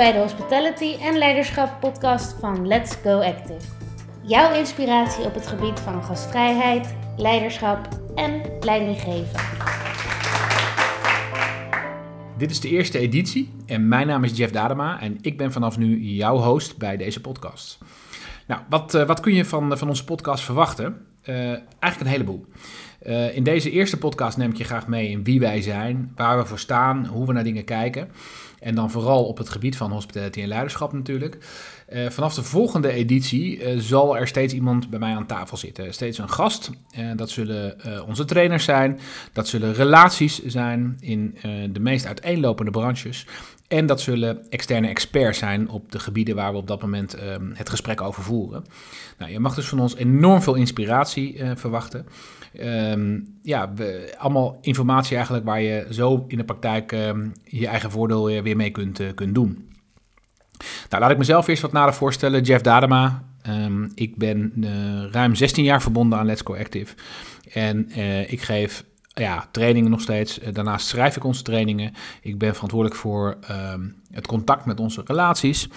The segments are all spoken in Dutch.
bij de Hospitality en Leiderschap podcast van Let's Go Active. Jouw inspiratie op het gebied van gastvrijheid, leiderschap en leidinggeven. Dit is de eerste editie en mijn naam is Jeff Dadema en ik ben vanaf nu jouw host bij deze podcast. Nou, wat, uh, wat kun je van, van onze podcast verwachten? Uh, eigenlijk een heleboel. In deze eerste podcast neem ik je graag mee in wie wij zijn, waar we voor staan, hoe we naar dingen kijken. En dan vooral op het gebied van hospitality en leiderschap natuurlijk. Uh, vanaf de volgende editie uh, zal er steeds iemand bij mij aan tafel zitten. Steeds een gast. Uh, dat zullen onze trainers zijn. Dat zullen relaties zijn in de meest uiteenlopende branches. En dat zullen externe experts zijn op de gebieden waar we op dat moment ehm, het gesprek over voeren. Nou, je mag dus van ons enorm veel inspiratie verwachten. Um, ja, allemaal informatie eigenlijk waar je zo in de praktijk um, je eigen voordeel weer mee kunt, kunt doen. Nou, laat ik mezelf eerst wat nader voorstellen. Jeff Dadema. Um, ik ben uh, ruim 16 jaar verbonden aan Let's Go Active. En uh, ik geef ja, trainingen nog steeds. Daarnaast schrijf ik onze trainingen. Ik ben verantwoordelijk voor het contact met onze relaties.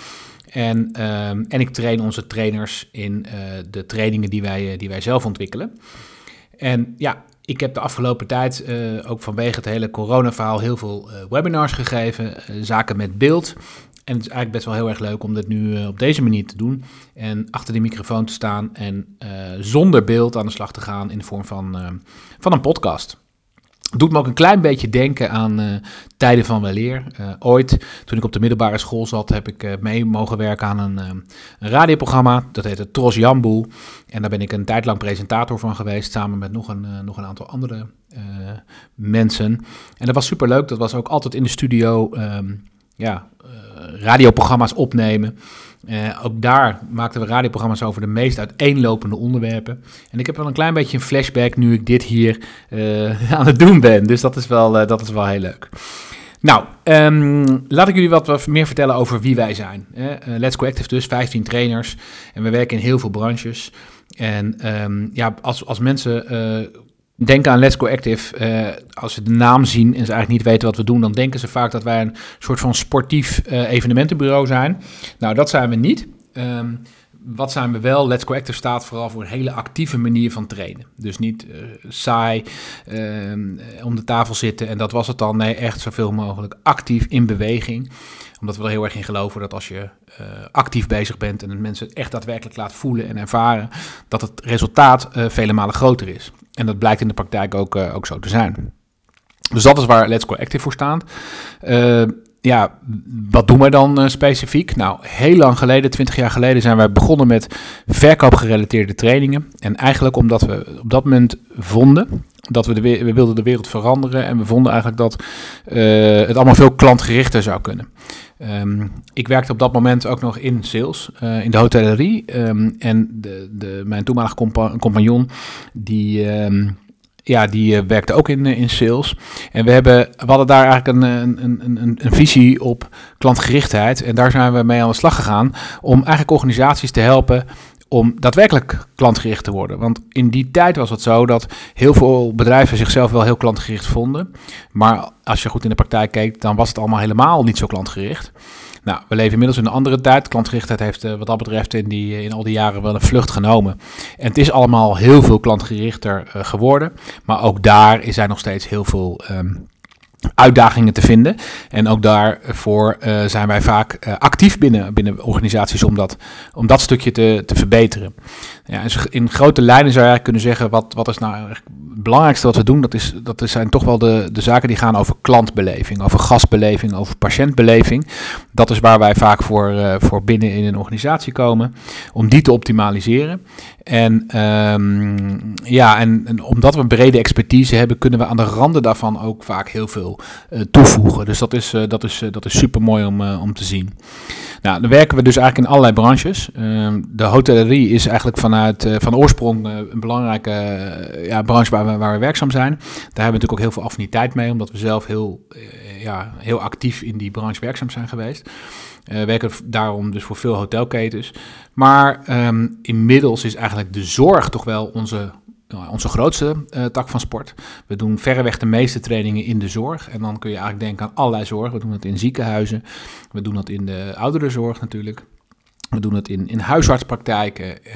En, um, en ik train onze trainers in de trainingen die wij, die wij zelf ontwikkelen. En ja, ik heb de afgelopen tijd, ook vanwege het hele corona-verhaal, heel veel webinars gegeven, zaken met beeld. En het is eigenlijk best wel heel erg leuk om dit nu op deze manier te doen. En achter de microfoon te staan en zonder beeld aan de slag te gaan in de vorm van, van een podcast doet me ook een klein beetje denken aan tijden van weleer. Ooit, toen ik op de middelbare school zat, heb ik mee mogen werken aan een, een, radioprogramma. Dat heette Tros Jamboe. En daar ben ik een tijd lang presentator van geweest, samen met nog een, nog een aantal andere mensen. En dat was super leuk. Dat was ook altijd in de studio um, ja, radioprogramma's opnemen. Uh, ook daar maakten we radioprogramma's over de meest uiteenlopende onderwerpen. En ik heb wel een klein beetje een flashback nu ik dit hier uh, aan het doen ben. Dus dat is wel, uh, dat is wel heel leuk. Nou, um, laat ik jullie wat, meer vertellen over wie wij zijn. Let's Go Active dus, 15 trainers. En we werken in heel veel branches. En um, ja, als, als mensen Denk aan Let's Go Active. Uh, als ze de naam zien en ze eigenlijk niet weten wat we doen, dan denken ze vaak dat wij een soort van sportief uh, evenementenbureau zijn. Nou, dat zijn we niet. Um, wat zijn we wel? Let's Go Active staat vooral voor een hele actieve manier van trainen. Dus niet uh, saai om de tafel zitten en dat was het dan. Nee, echt zoveel mogelijk actief in beweging omdat we er heel erg in geloven dat als je actief bezig bent en mensen echt daadwerkelijk laat voelen en ervaren, dat het resultaat vele malen groter is. En dat blijkt in de praktijk ook, uh, ook zo te zijn. Dus dat is waar Let's Go Active voor staat. ja, wat doen wij dan specifiek? Nou, heel lang geleden, 20 jaar geleden, zijn wij begonnen met verkoopgerelateerde trainingen. En eigenlijk omdat we op dat moment vonden dat we, de, we wilden de wereld veranderen en we vonden eigenlijk dat uh, het allemaal veel klantgerichter zou kunnen. Um, ik werkte op dat moment ook nog in sales, uh, in de hotellerie. Um, en de, de, mijn toenmalige compa compagnon, die, um, ja, die uh, werkte ook in, in sales. En we, hebben, we hadden daar eigenlijk een, een, een, een visie op klantgerichtheid. En daar zijn we mee aan de slag gegaan om eigenlijk organisaties te helpen om daadwerkelijk klantgericht te worden. Want in die tijd was het zo dat heel veel bedrijven zichzelf wel heel klantgericht vonden. Maar als je goed in de praktijk keek, dan was het allemaal helemaal niet zo klantgericht. Nou, we leven inmiddels in een andere tijd. Klantgerichtheid heeft uh, wat dat betreft in, die, in al die jaren wel een vlucht genomen. En het is allemaal heel veel klantgerichter uh, geworden. Maar ook daar is er nog steeds heel veel um, uitdagingen te vinden. En ook daarvoor uh, zijn wij vaak uh, actief binnen, binnen organisaties om dat, om dat stukje te, te verbeteren. Ja, in grote lijnen zou je eigenlijk kunnen zeggen, wat, wat is nou het belangrijkste wat we doen? Dat, is, dat zijn toch wel de, de zaken die gaan over klantbeleving, over gastbeleving, over patiëntbeleving. Dat is waar wij vaak voor, uh, voor binnen in een organisatie komen, om die te optimaliseren. En um, ja, en, omdat we brede expertise hebben, kunnen we aan de randen daarvan ook vaak heel veel uh, toevoegen. Dus dat is, uh, dat is, uh, dat is super mooi om, om te zien. Nou, dan werken we dus eigenlijk in allerlei branches. Ehm, de hotellerie is eigenlijk vanuit van oorsprong een belangrijke ja, branche waar we, waar we werkzaam zijn. Daar hebben we natuurlijk ook heel veel affiniteit mee, omdat we zelf heel, ja, heel actief in die branche werkzaam zijn geweest. Uh, werken daarom dus voor veel hotelketens. Maar um, inmiddels is eigenlijk de zorg toch wel onze onze grootste tak van sport. We doen verreweg de meeste trainingen in de zorg. En dan kun je eigenlijk denken aan allerlei zorg. We doen het in ziekenhuizen. We doen dat in de ouderenzorg natuurlijk. We doen het in, in huisartspraktijken. Uh,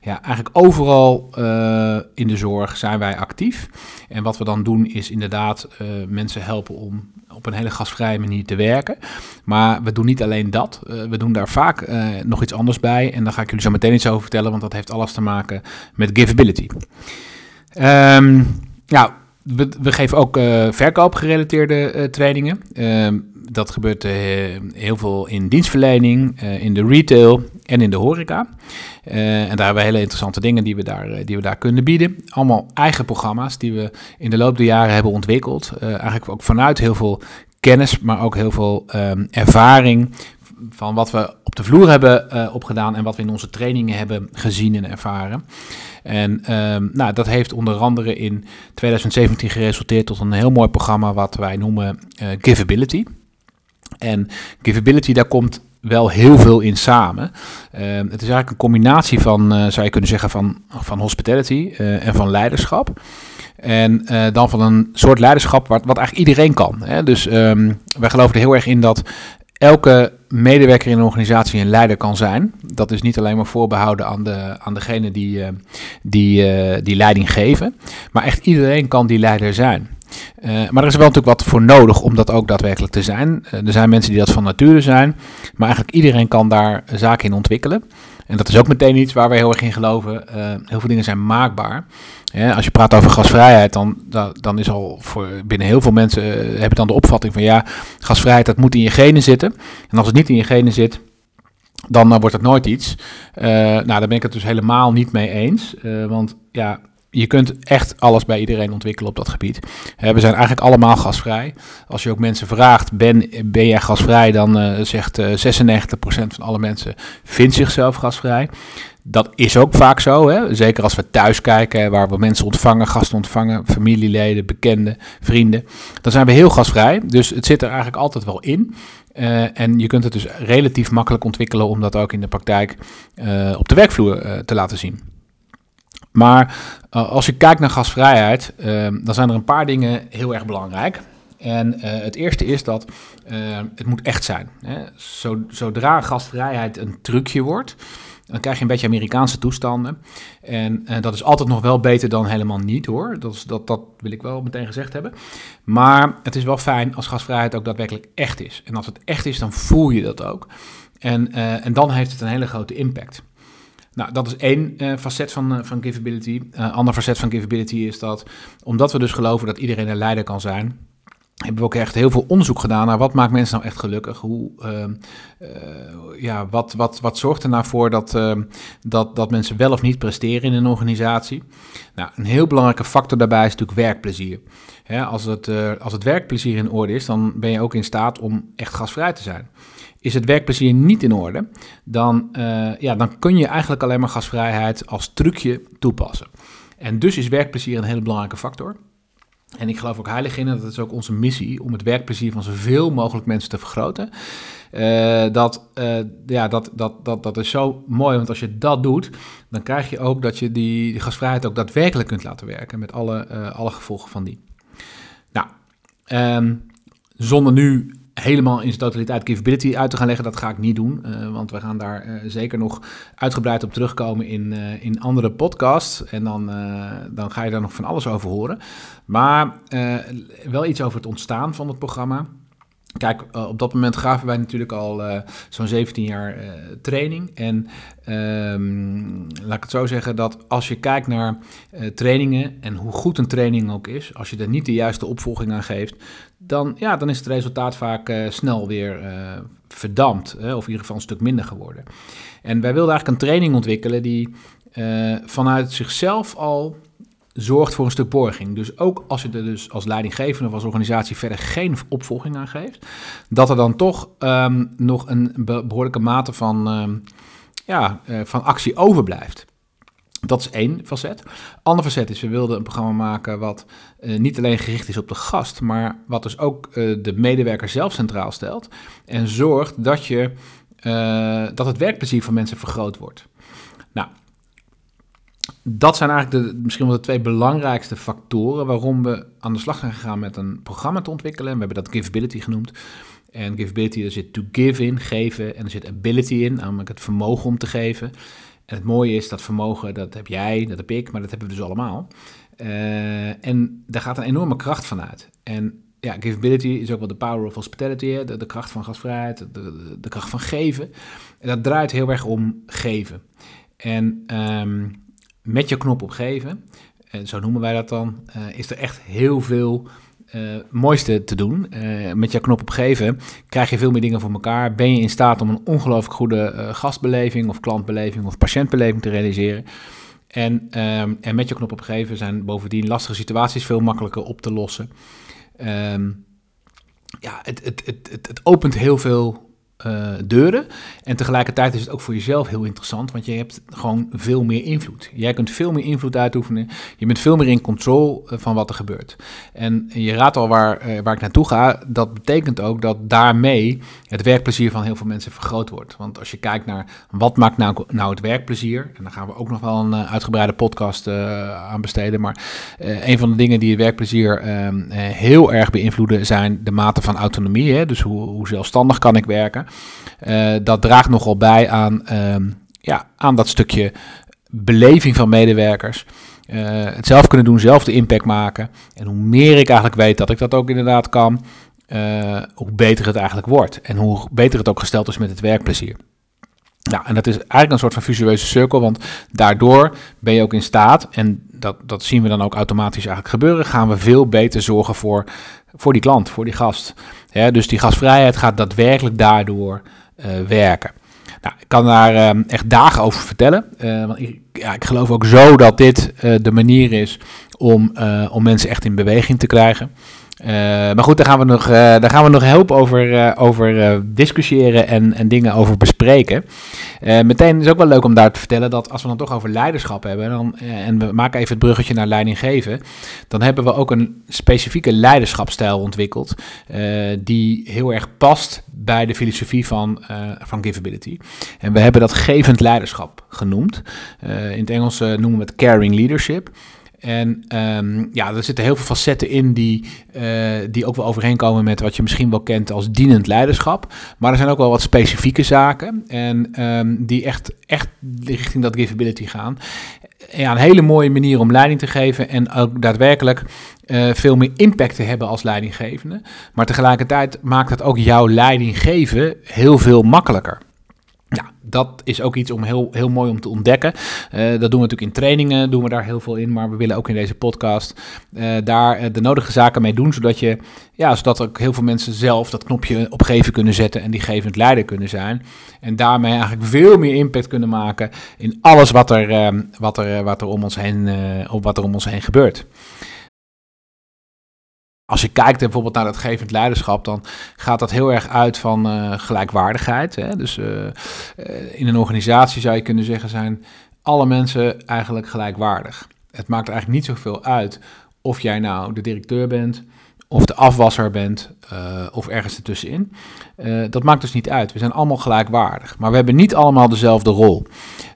ja, eigenlijk overal uh, in de zorg zijn wij actief. En wat we dan doen is inderdaad uh, mensen helpen om op een hele gasvrije manier te werken. Maar we doen niet alleen dat. Uh, we doen daar vaak nog iets anders bij. En daar ga ik jullie zo meteen iets over vertellen, want dat heeft alles te maken met givability. Um, ja, we, geven ook verkoopgerelateerde trainingen. Ehm, dat gebeurt uh, heel veel in dienstverlening, in de retail en in de horeca. En daar hebben we hele interessante dingen die we, daar, die we daar kunnen bieden. Allemaal eigen programma's die we in de loop der jaren hebben ontwikkeld. eigenlijk ook vanuit heel veel kennis, maar ook heel veel um, ervaring van wat we op de vloer hebben opgedaan en wat we in onze trainingen hebben gezien en ervaren. En um, nou, dat heeft onder andere in 2017 geresulteerd tot een heel mooi programma wat wij noemen uh, Giveability. En Giveability, daar komt wel heel veel in samen. Uh, het is eigenlijk een combinatie van, uh, zou je kunnen zeggen, van, van hospitality uh, en van leiderschap. En dan van een soort leiderschap wat, wat eigenlijk iedereen kan. Hè? Dus um, wij geloven er heel erg in dat elke medewerker in een organisatie een leider kan zijn. Dat is niet alleen maar voorbehouden aan, de, aan degene die, die, die leiding geven. Maar echt iedereen kan die leider zijn. Uh, maar er is wel natuurlijk wat voor nodig om dat ook daadwerkelijk te zijn. Er zijn mensen die dat van nature zijn, maar eigenlijk iedereen kan daar zaken in ontwikkelen. En dat is ook meteen iets waar we heel erg in geloven. Heel veel dingen zijn maakbaar. Als je praat over gasvrijheid, dan, dan is al voor binnen heel veel mensen hebben dan de opvatting van ja, gasvrijheid dat moet in je genen zitten. En als het niet in je genen zit, dan wordt het nooit iets. nou, daar ben ik het dus helemaal niet mee eens. want ja, je kunt echt alles bij iedereen ontwikkelen op dat gebied. we zijn eigenlijk allemaal gasvrij. Als je ook mensen vraagt, ben, ben jij gasvrij? Dan uh, zegt uh, eh, 96% van alle mensen vindt zichzelf gasvrij. Dat is ook vaak zo, hè? zeker als we thuis kijken, waar we mensen ontvangen, gasten ontvangen, familieleden, bekenden, vrienden. Dan zijn we heel gasvrij, dus het zit er eigenlijk altijd wel in. Uh, en je kunt het dus relatief makkelijk ontwikkelen om dat ook in de praktijk op de werkvloer te laten zien. Maar uh, als je kijkt naar gasvrijheid, uh, dan zijn er een paar dingen heel erg belangrijk. En uh, het eerste is dat het moet echt zijn. Hè. Zodra gasvrijheid een trucje wordt, dan krijg je een beetje Amerikaanse toestanden. En dat is altijd nog wel beter dan helemaal niet hoor. Dat, dat, dat wil ik wel meteen gezegd hebben. Maar het is wel fijn als gasvrijheid ook daadwerkelijk echt is. En als het echt is, dan voel je dat ook. En, en dan heeft het een hele grote impact. Nou, dat is één uh, facet van, uh, van givability. Een uh, ander facet van givability is dat, omdat we dus geloven dat iedereen een leider kan zijn, hebben we ook echt heel veel onderzoek gedaan naar wat maakt mensen nou echt gelukkig. Hoe, ehm, ja, wat, wat, wat zorgt er nou voor dat, ehm, dat, dat mensen wel of niet presteren in een organisatie? Nou, een heel belangrijke factor daarbij is natuurlijk werkplezier. als, het, als het werkplezier in orde is, dan ben je ook in staat om echt gasvrij te zijn. Is het werkplezier niet in orde, dan, uh, ja, dan kun je eigenlijk alleen maar gasvrijheid als trucje toepassen. En dus is werkplezier een hele belangrijke factor. En ik geloof ook heilig in, en dat is ook onze missie, om het werkplezier van zoveel mogelijk mensen te vergroten. Uh, dat, uh, ja, dat, dat, dat, dat is zo mooi, want als je dat doet, dan krijg je ook dat je die, die gasvrijheid ook daadwerkelijk kunt laten werken, met alle, alle gevolgen van die. Nou, um, zonder nu helemaal in zijn totaliteit capability uit te gaan leggen, dat ga ik niet doen. Uh, want we gaan daar uh, zeker nog uitgebreid op terugkomen in, uh, in andere podcasts. En dan, dan ga je daar nog van alles over horen. Maar wel iets over het ontstaan van het programma. Kijk, uh, op dat moment gaven wij natuurlijk al uh, zo'n 17 jaar uh, training. En um, laat ik het zo zeggen dat als je kijkt naar trainingen en hoe goed een training ook is, als je er niet de juiste opvolging aan geeft, dan, ja, dan is het resultaat vaak snel weer verdampt. Of in ieder geval een stuk minder geworden. En wij wilden eigenlijk een training ontwikkelen die vanuit zichzelf al zorgt voor een stuk borging. Dus ook als je er dus als leidinggevende of als organisatie verder geen opvolging aan geeft, dat er dan toch um, nog een behoorlijke mate van, um, ja, uh, van actie overblijft. Dat is één facet. Ander facet is, we wilden een programma maken wat uh, niet alleen gericht is op de gast, maar wat dus ook uh, de medewerker zelf centraal stelt. En zorgt dat, je, dat het werkplezier van mensen vergroot wordt. Nou, dat zijn eigenlijk de, misschien wel de twee belangrijkste factoren waarom we aan de slag zijn gegaan met een programma te ontwikkelen. We hebben dat Giveability genoemd. En Giveability, daar zit to give in, geven, en er zit ability in, namelijk het vermogen om te geven. En het mooie is dat vermogen, dat heb jij, dat heb ik, maar dat hebben we dus allemaal. Uh, en daar gaat een enorme kracht van uit. En ja, giveability is ook wel de power of hospitality, de, kracht van gastvrijheid, de, de, de, kracht van geven. En dat draait heel erg om geven. En um, met je knop op geven, en zo noemen wij dat dan, uh, is er echt heel veel uh, mooiste te doen. Met je knop op geven krijg je veel meer dingen voor elkaar. Ben je in staat om een ongelooflijk goede gastbeleving of klantbeleving of patiëntbeleving te realiseren. En, um, en met je knop op geven zijn bovendien lastige situaties veel makkelijker op te lossen. Um, ja, het, het, het, het opent heel veel uh, deuren. En tegelijkertijd is het ook voor jezelf heel interessant, want je hebt gewoon veel meer invloed. Jij kunt veel meer invloed uitoefenen. Je bent veel meer in controle uh, van wat er gebeurt. En je raadt al waar, uh, waar ik naartoe ga. Dat betekent ook dat daarmee het werkplezier van heel veel mensen vergroot wordt. Want als je kijkt naar wat maakt nou, nou het werkplezier, en daar gaan we ook nog wel een uitgebreide podcast aan besteden. Maar een van de dingen die het werkplezier ehm, heel erg beïnvloeden zijn de mate van autonomie. Hè? Dus hoe, hoe zelfstandig kan ik werken. Uh, dat draagt nogal bij aan, uh, ja, aan dat stukje beleving van medewerkers. Uh, het zelf kunnen doen, zelf de impact maken. En hoe meer ik eigenlijk weet dat ik dat ook inderdaad kan, uh, hoe beter het eigenlijk wordt. En hoe beter het ook gesteld is met het werkplezier. Nou, en dat is eigenlijk een soort van visueuze cirkel, want daardoor ben je ook in staat, en dat, dat zien we dan ook automatisch eigenlijk gebeuren, gaan we veel beter zorgen voor, voor die klant, voor die gast. Dus die gasvrijheid gaat daadwerkelijk daardoor uh, werken. Nou, ik kan daar uh, echt dagen over vertellen. Uh, want ik, ja, ik geloof ook zo dat dit de manier is om, om mensen echt in beweging te krijgen. Uh, maar goed, daar gaan we nog, uh, daar gaan we nog heel over, uh, over discussiëren en, en dingen over bespreken. meteen is ook wel leuk om daar te vertellen dat als we dan toch over leiderschap hebben, dan, en we maken even het bruggetje naar leiding geven, dan hebben we ook een specifieke leiderschapstijl ontwikkeld die heel erg past bij de filosofie van, van Giveability. En we hebben dat gevend leiderschap genoemd. in het Engels noemen we het caring leadership. En um, ja, er zitten heel veel facetten in die, uh, die ook wel overeenkomen met wat je misschien wel kent als dienend leiderschap. Maar er zijn ook wel wat specifieke zaken en um, die echt, echt richting dat giveability gaan. Ja, een hele mooie manier om leiding te geven en ook daadwerkelijk uh, veel meer impact te hebben als leidinggevende. Maar tegelijkertijd maakt het ook jouw leiding geven heel veel makkelijker. Dat is ook iets om heel, heel mooi om te ontdekken. Uh, dat doen we natuurlijk in trainingen, doen we daar heel veel in. Maar we willen ook in deze podcast uh, daar de nodige zaken mee doen. Zodat, je, ja, zodat ook heel veel mensen zelf dat knopje op geven kunnen zetten. En die gevend leider kunnen zijn. En daarmee eigenlijk veel meer impact kunnen maken in alles wat er, uh, wat er, wat er, om, ons heen, wat er om ons heen gebeurt. Als je kijkt bijvoorbeeld naar dat gevend leiderschap, dan gaat dat heel erg uit van uh, gelijkwaardigheid. Hè? Dus uh, uh, in een organisatie zou je kunnen zeggen, zijn alle mensen eigenlijk gelijkwaardig. Het maakt eigenlijk niet zoveel uit of jij nou de directeur bent, of de afwasser bent, of ergens ertussenin. dat maakt dus niet uit. We zijn allemaal gelijkwaardig. Maar we hebben niet allemaal dezelfde rol.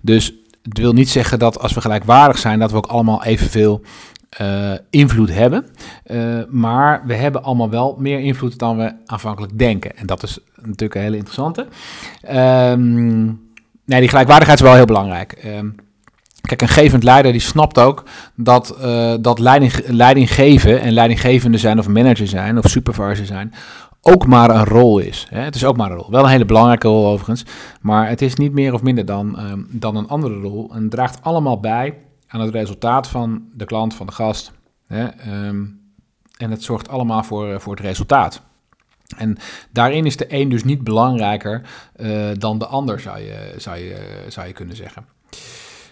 Dus het wil niet zeggen dat als we gelijkwaardig zijn, dat we ook allemaal evenveel uh, invloed hebben. Uh, maar we hebben allemaal wel meer invloed dan we aanvankelijk denken. En dat is natuurlijk een hele interessante. Um, nee, die gelijkwaardigheid is wel heel belangrijk. Um, Kijk, een gevend leider die snapt ook dat, uh, dat leiding, leiding geven en leidinggevende zijn of manager zijn of supervisor zijn ook maar een rol is. Hè? Het is ook maar een rol. Wel een hele belangrijke rol overigens, maar het is niet meer of minder dan, um, dan een andere rol en draagt allemaal bij aan het resultaat van de klant, van de gast. Hè, um, en het zorgt allemaal voor, eh, voor het resultaat. En daarin is de een dus niet belangrijker uh, dan de ander, zou je, zou je, zou je kunnen zeggen.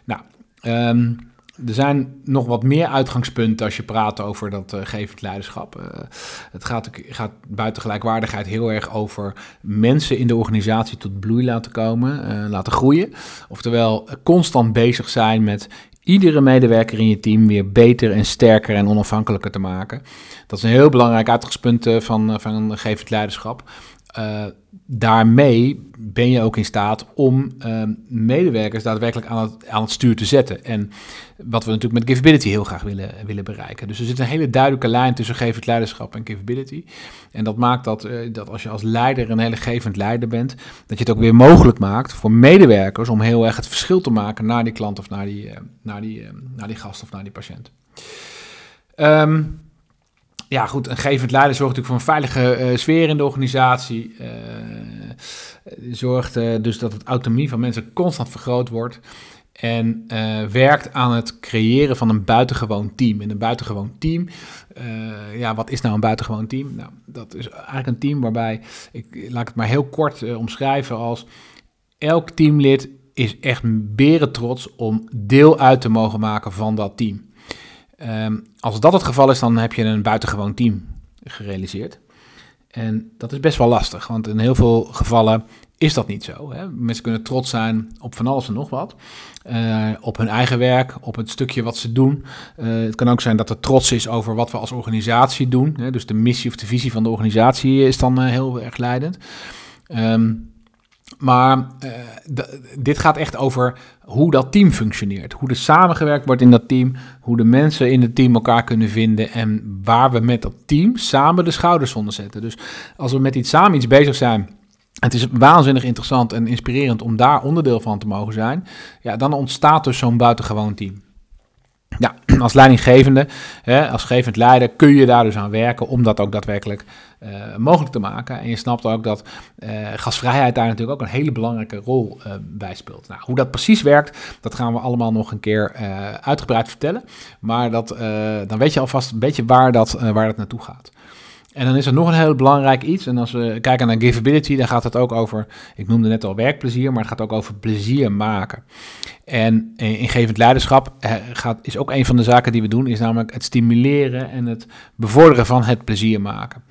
Nou, um, er zijn nog wat meer uitgangspunten als je praat over dat uh, gevend leiderschap. Het gaat, gaat buiten gelijkwaardigheid heel erg over mensen in de organisatie tot bloei laten komen, laten groeien. Oftewel, constant bezig zijn met iedere medewerker in je team weer beter en sterker en onafhankelijker te maken. Dat is een heel belangrijk uitgangspunt van, van gevend leiderschap. Daarmee ben je ook in staat om ehm, medewerkers daadwerkelijk aan het, aan het stuur te zetten. En wat we natuurlijk met Givability heel graag willen, willen bereiken. Dus er zit een hele duidelijke lijn tussen gevend leiderschap en Givability. En dat maakt dat, uh, dat als je als leider een hele gevend leider bent, dat je het ook weer mogelijk maakt voor medewerkers om heel erg het verschil te maken naar die klant of naar die, uh, naar die, uh, naar die gast of naar die patiënt. Um, ja, goed, een gevend leider zorgt natuurlijk voor een veilige uh, sfeer in de organisatie. Uh, zorgt uh, dus dat het autonomie van mensen constant vergroot wordt. En werkt aan het creëren van een buitengewoon team. En een buitengewoon team, ja, wat is nou een buitengewoon team? Nou, dat is eigenlijk een team waarbij, ik laat het maar heel kort omschrijven als... elk teamlid is echt beren trots om deel uit te mogen maken van dat team. Um, als dat het geval is, dan heb je een buitengewoon team gerealiseerd. En dat is best wel lastig, want in heel veel gevallen is dat niet zo. Hè? Mensen kunnen trots zijn op van alles en nog wat. Uh, op hun eigen werk, op het stukje wat ze doen. Uh, het kan ook zijn dat er trots is over wat we als organisatie doen. Hè? Dus de missie of de visie van de organisatie is dan uh, heel erg leidend. Um, maar uh, dit gaat echt over hoe dat team functioneert. Hoe er samengewerkt wordt in dat team. Hoe de mensen in het team elkaar kunnen vinden. En waar we met dat team samen de schouders onder zetten. Dus als we met iets samen iets bezig zijn. Het is waanzinnig interessant en inspirerend om daar onderdeel van te mogen zijn. Ja, dan ontstaat dus zo'n buitengewoon team. Ja, als leidinggevende, hè, als gevend leider, kun je daar dus aan werken om dat ook daadwerkelijk uh, mogelijk te maken. En je snapt ook dat uh, gasvrijheid daar natuurlijk ook een hele belangrijke rol uh, bij speelt. Nou, hoe dat precies werkt, dat gaan we allemaal nog een keer uitgebreid vertellen. Maar dat, dan weet je alvast een beetje waar dat, waar dat naartoe gaat. En dan is er nog een heel belangrijk iets. En als we kijken naar givability, dan gaat het ook over, ik noemde net al werkplezier, maar het gaat ook over plezier maken. En ingevend leiderschap eh, gaat, is ook een van de zaken die we doen, is namelijk het stimuleren en het bevorderen van het plezier maken.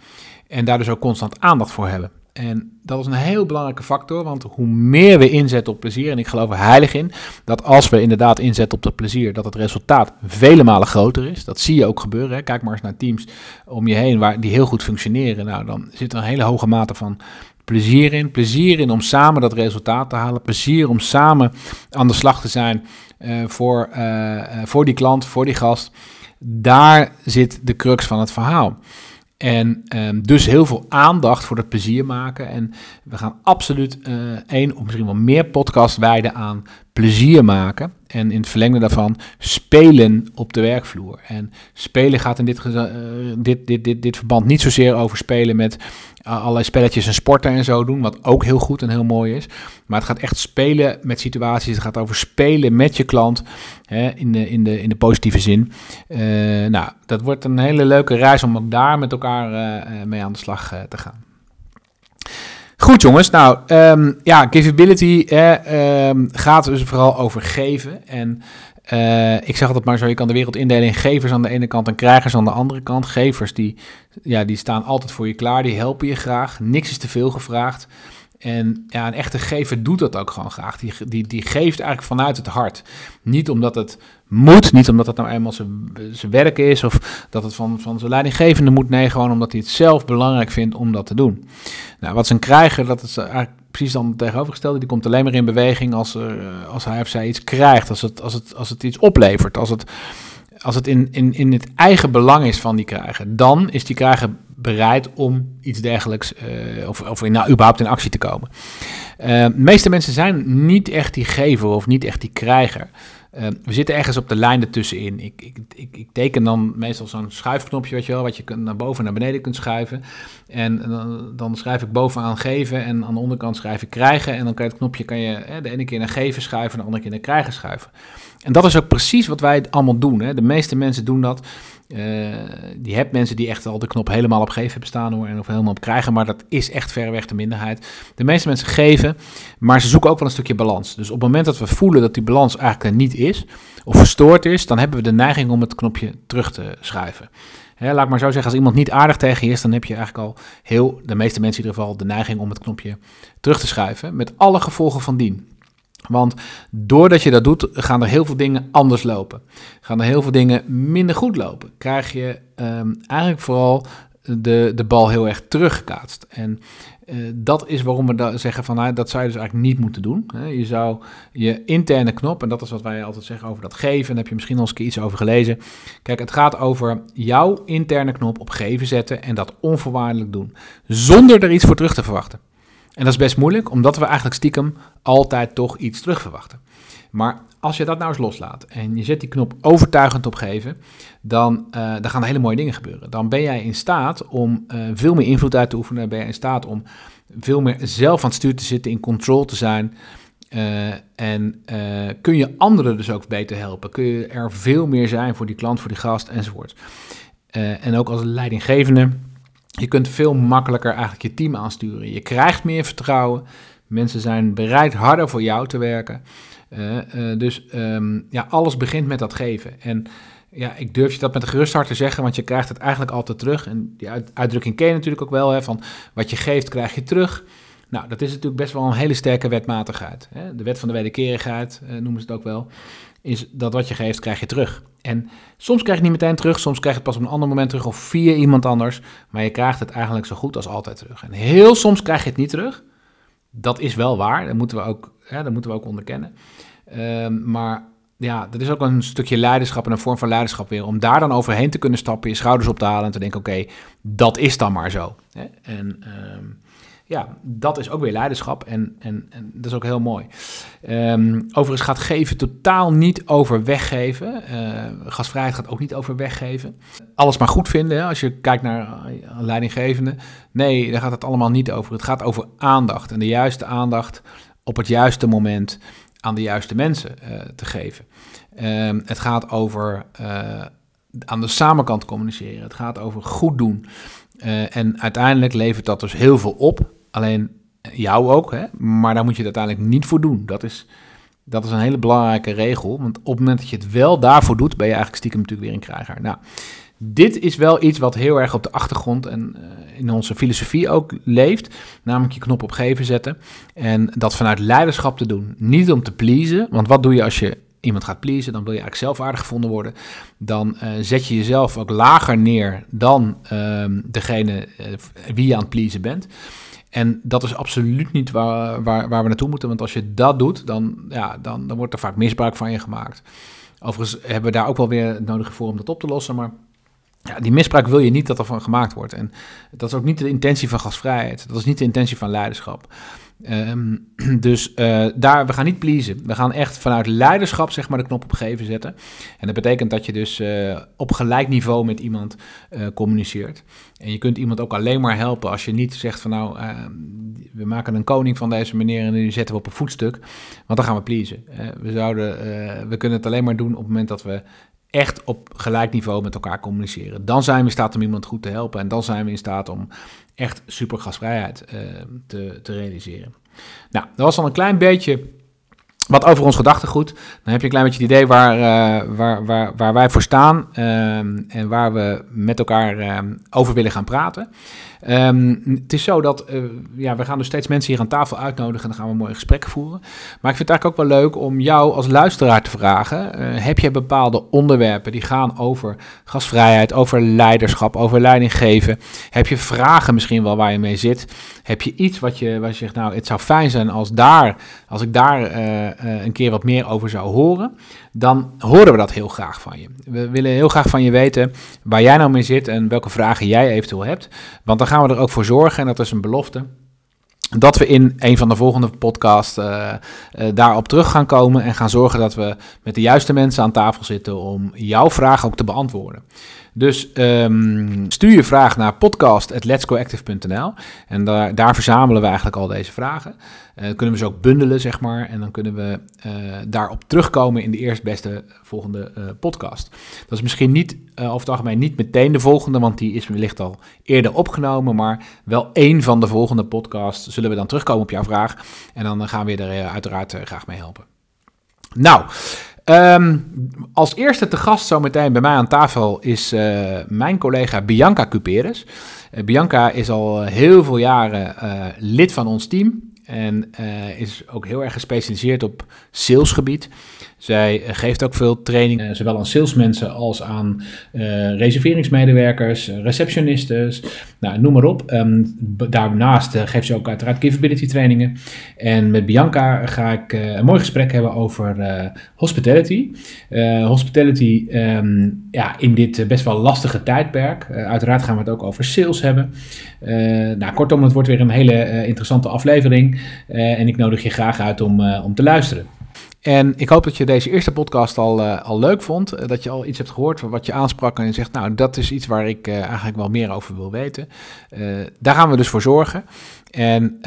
En daar dus ook constant aandacht voor hebben. En dat is een heel belangrijke factor, want hoe meer we inzetten op plezier, en ik geloof er heilig in, dat als we inderdaad inzetten op dat plezier, dat het resultaat vele malen groter is. Dat zie je ook gebeuren. Hè. Kijk maar eens naar teams om je heen waar, die heel goed functioneren. Nou, dan zit er een hele hoge mate van plezier in. Plezier in om samen dat resultaat te halen. Plezier om samen aan de slag te zijn uh, voor, uh, voor die klant, voor die gast. Daar zit de crux van het verhaal. En um, dus heel veel aandacht voor het plezier maken. En we gaan absoluut uh, één of misschien wel meer podcast wijden aan plezier maken. En in het verlengde daarvan spelen op de werkvloer. En spelen gaat in dit, uh, dit, dit, dit, dit verband niet zozeer over spelen met uh, allerlei spelletjes en sporten en zo doen. Wat ook heel goed en heel mooi is. Maar het gaat echt spelen met situaties. Het gaat over spelen met je klant. Hè, in, de, in, de, in de positieve zin. Uh, nou, dat wordt een hele leuke reis om ook daar met elkaar mee aan de slag te gaan. Goed jongens, nou um, ja, givability eh, gaat dus vooral over geven. En uh, ik zeg altijd maar zo, je kan de wereld indelen in gevers aan de ene kant en krijgers aan de andere kant. Gevers die, ja, die staan altijd voor je klaar, die helpen je graag. Niks is te veel gevraagd. En ja, een echte gever doet dat ook gewoon graag. Die, die, die geeft eigenlijk vanuit het hart. Niet omdat het moet, niet omdat het nou eenmaal zijn werk is of dat het van, van zijn leidinggevende moet. Nee, gewoon omdat hij het zelf belangrijk vindt om dat te doen. Nou, wat zijn krijger, dat is eigenlijk precies dan het tegenovergestelde. Die komt alleen maar in beweging als, er, als hij of zij iets krijgt, als het, als het, als het iets oplevert, als het, als het in, in, in het eigen belang is van die krijger. Dan is die krijger bereid om iets dergelijks, uh, of, of nou, überhaupt in actie te komen. Uh, de meeste mensen zijn niet echt die gever of niet echt die krijger. Uh, we zitten ergens op de lijn ertussenin. Ik, ik, ik, ik teken dan meestal zo'n schuifknopje, weet je wel, wat je naar boven en naar beneden kunt schuiven. En dan, dan schrijf ik bovenaan geven en aan de onderkant schrijf ik krijgen. En dan kan je het knopje kan je hè, de ene keer naar geven schuiven en de andere keer naar krijgen schuiven. En dat is ook precies wat wij allemaal doen. Hè. De meeste mensen doen dat. Uh, die hebt mensen die echt al de knop helemaal op geven hebben staan hoor, en of helemaal op krijgen, maar dat is echt verreweg de minderheid. De meeste mensen geven, maar ze zoeken ook wel een stukje balans. Dus op het moment dat we voelen dat die balans eigenlijk er niet is, of verstoord is, dan hebben we de neiging om het knopje terug te schuiven. Hè, laat ik maar zo zeggen, als iemand niet aardig tegen je is, dan heb je eigenlijk al heel, de meeste mensen in ieder geval, de neiging om het knopje terug te schuiven, met alle gevolgen van dien. Want doordat je dat doet, gaan er heel veel dingen anders lopen. Gaan er heel veel dingen minder goed lopen. Krijg je um, eigenlijk vooral de, de bal heel erg teruggekaatst. En uh, dat is waarom we da zeggen van nou, dat zou je dus eigenlijk niet moeten doen. Je zou je interne knop, en dat is wat wij altijd zeggen over dat geven, en daar heb je misschien al eens iets over gelezen. Kijk, het gaat over jouw interne knop op geven zetten en dat onvoorwaardelijk doen. Zonder er iets voor terug te verwachten. En dat is best moeilijk, omdat we eigenlijk stiekem altijd toch iets terug verwachten. Maar als je dat nou eens loslaat en je zet die knop overtuigend op geven, dan, uh, dan gaan er hele mooie dingen gebeuren. Dan ben jij in staat om uh, veel meer invloed uit te oefenen. Ben je in staat om veel meer zelf aan het stuur te zitten, in control te zijn. Uh, en kun je anderen dus ook beter helpen. Kun je er veel meer zijn voor die klant, voor die gast enzovoort. en ook als leidinggevende, je kunt veel makkelijker eigenlijk je team aansturen. Je krijgt meer vertrouwen. Mensen zijn bereid harder voor jou te werken. Uh, uh, dus um, ja, alles begint met dat geven. En ja, ik durf je dat met gerust hart te zeggen, want je krijgt het eigenlijk altijd terug. En die uit, uitdrukking ken je natuurlijk ook wel, hè, van wat je geeft krijg je terug. Nou, dat is natuurlijk best wel een hele sterke wetmatigheid. Hè? De wet van de wederkerigheid uh, noemen ze het ook wel. Is dat wat je geeft, krijg je terug. En soms krijg je het niet meteen terug, soms krijg je het pas op een ander moment terug of via iemand anders. Maar je krijgt het eigenlijk zo goed als altijd terug. En heel soms krijg je het niet terug. Dat is wel waar, dat moeten we ook, dat moeten we ook onderkennen. Um, maar ja, dat is ook een stukje leiderschap en een vorm van leiderschap weer. Om daar dan overheen te kunnen stappen, je schouders op te halen en te denken: oké, dat is dan maar zo. Hè? En um, ja, dat is ook weer leiderschap en, en, en dat is ook heel mooi. Um, overigens gaat geven totaal niet over weggeven. Uh, gastvrijheid gaat ook niet over weggeven. Alles maar goed vinden, hè, als je kijkt naar een leidinggevende. Nee, daar gaat het allemaal niet over. Het gaat over aandacht en de juiste aandacht op het juiste moment aan de juiste mensen uh, te geven. Um, het gaat over aan de samenkant communiceren. Het gaat over goed doen. En uiteindelijk levert dat dus heel veel op. Alleen jou ook, hè? maar daar moet je het uiteindelijk niet voor doen. Dat is, dat is een hele belangrijke regel. Want op het moment dat je het wel daarvoor doet, ben je eigenlijk stiekem natuurlijk weer een krijger. Nou, dit is wel iets wat heel erg op de achtergrond en uh, in onze filosofie ook leeft. Namelijk je knop op geven zetten. En dat vanuit leiderschap te doen. Niet om te pleasen. Want wat doe je als je iemand gaat pleasen? Dan wil je eigenlijk zelf aardig gevonden worden. Dan uh, zet je jezelf ook lager neer dan uh, degene uh, wie je aan het pleasen bent. En dat is absoluut niet waar, waar, waar we naartoe moeten. Want als je dat doet, dan, ja, dan, dan wordt er vaak misbruik van je gemaakt. Overigens hebben we daar ook wel weer het nodige voor om dat op te lossen. Maar ja, die misbruik wil je niet dat er van gemaakt wordt. En dat is ook niet de intentie van gastvrijheid. Dat is niet de intentie van leiderschap. Um, dus uh, daar, we gaan niet pleasen. We gaan echt vanuit leiderschap zeg maar, de knop op geven zetten. En dat betekent dat je dus uh, op gelijk niveau met iemand uh, communiceert. En je kunt iemand ook alleen maar helpen als je niet zegt van nou, we maken een koning van deze meneer en nu zetten we op een voetstuk. Want dan gaan we pleasen. we, zouden, we kunnen het alleen maar doen op het moment dat we echt op gelijk niveau met elkaar communiceren. Dan zijn we in staat om iemand goed te helpen. En dan zijn we in staat om echt super gasvrijheid uh, te, te realiseren. Nou, dat was al een klein beetje wat over ons gedachtegoed. Dan heb je een klein beetje het idee waar, uh, waar, waar, waar wij voor staan uh, en waar we met elkaar uh, over willen gaan praten. Um, het is zo dat, uh, ja, we gaan dus steeds mensen hier aan tafel uitnodigen en dan gaan we mooie gesprekken voeren. Maar ik vind het eigenlijk ook wel leuk om jou als luisteraar te vragen. Uh, heb je bepaalde onderwerpen die gaan over gasvrijheid, over leiderschap, over leiding geven? Heb je vragen misschien wel waar je mee zit? Heb je iets wat je, waar je zegt, nou, het zou fijn zijn als, daar, als ik daar uh, een keer wat meer over zou horen? Dan horen we dat heel graag van je. We willen heel graag van je weten waar jij nou mee zit en welke vragen jij eventueel hebt. Want dan gaan we er ook voor zorgen, en dat is een belofte, dat we in een van de volgende podcasts uh, uh, daarop terug gaan komen en gaan zorgen dat we met de juiste mensen aan tafel zitten om jouw vraag ook te beantwoorden. Dus um, stuur je vraag naar podcast.letsgoactive.nl en daar, daar, verzamelen we eigenlijk al deze vragen. Uh, kunnen we ze ook bundelen, zeg maar, en dan kunnen we uh, daarop terugkomen in de eerstbeste volgende uh, podcast. Dat is misschien niet, over het algemeen niet meteen de volgende, want die is wellicht al eerder opgenomen, maar wel één van de volgende podcasts zullen we dan terugkomen op jouw vraag. En dan gaan we je er uiteraard graag mee helpen. Nou, Um, als eerste te gast zometeen bij mij aan tafel is uh, mijn collega Bianca Cuperes. Uh, Bianca is al heel veel jaren uh, lid van ons team en is ook heel erg gespecialiseerd op salesgebied. Zij geeft ook veel training, zowel aan salesmensen als aan reserveringsmedewerkers, receptionistes, nou, noem maar op. Um, daarnaast geeft ze ook uiteraard capability trainingen. En met Bianca ga ik een mooi gesprek hebben over hospitality. hospitality ehm, ja, in dit best wel lastige tijdperk. uiteraard gaan we het ook over sales hebben. nou, kortom, het wordt weer een hele interessante aflevering. en ik nodig je graag uit om, om te luisteren. En ik hoop dat je deze eerste podcast al, uh, al leuk vond. Uh, dat je al iets hebt gehoord wat je aansprak en je zegt, nou, dat is iets waar ik uh, eigenlijk wel meer over wil weten. daar gaan we dus voor zorgen. En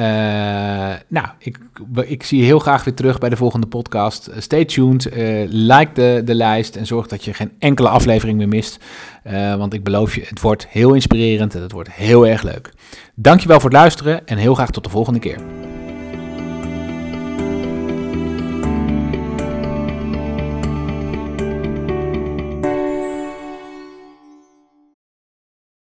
nou, ik, ik zie je heel graag weer terug bij de volgende podcast. stay tuned, like de, de lijst en zorg dat je geen enkele aflevering meer mist. want ik beloof je, het wordt heel inspirerend en het wordt heel erg leuk. Dankjewel voor het luisteren en heel graag tot de volgende keer.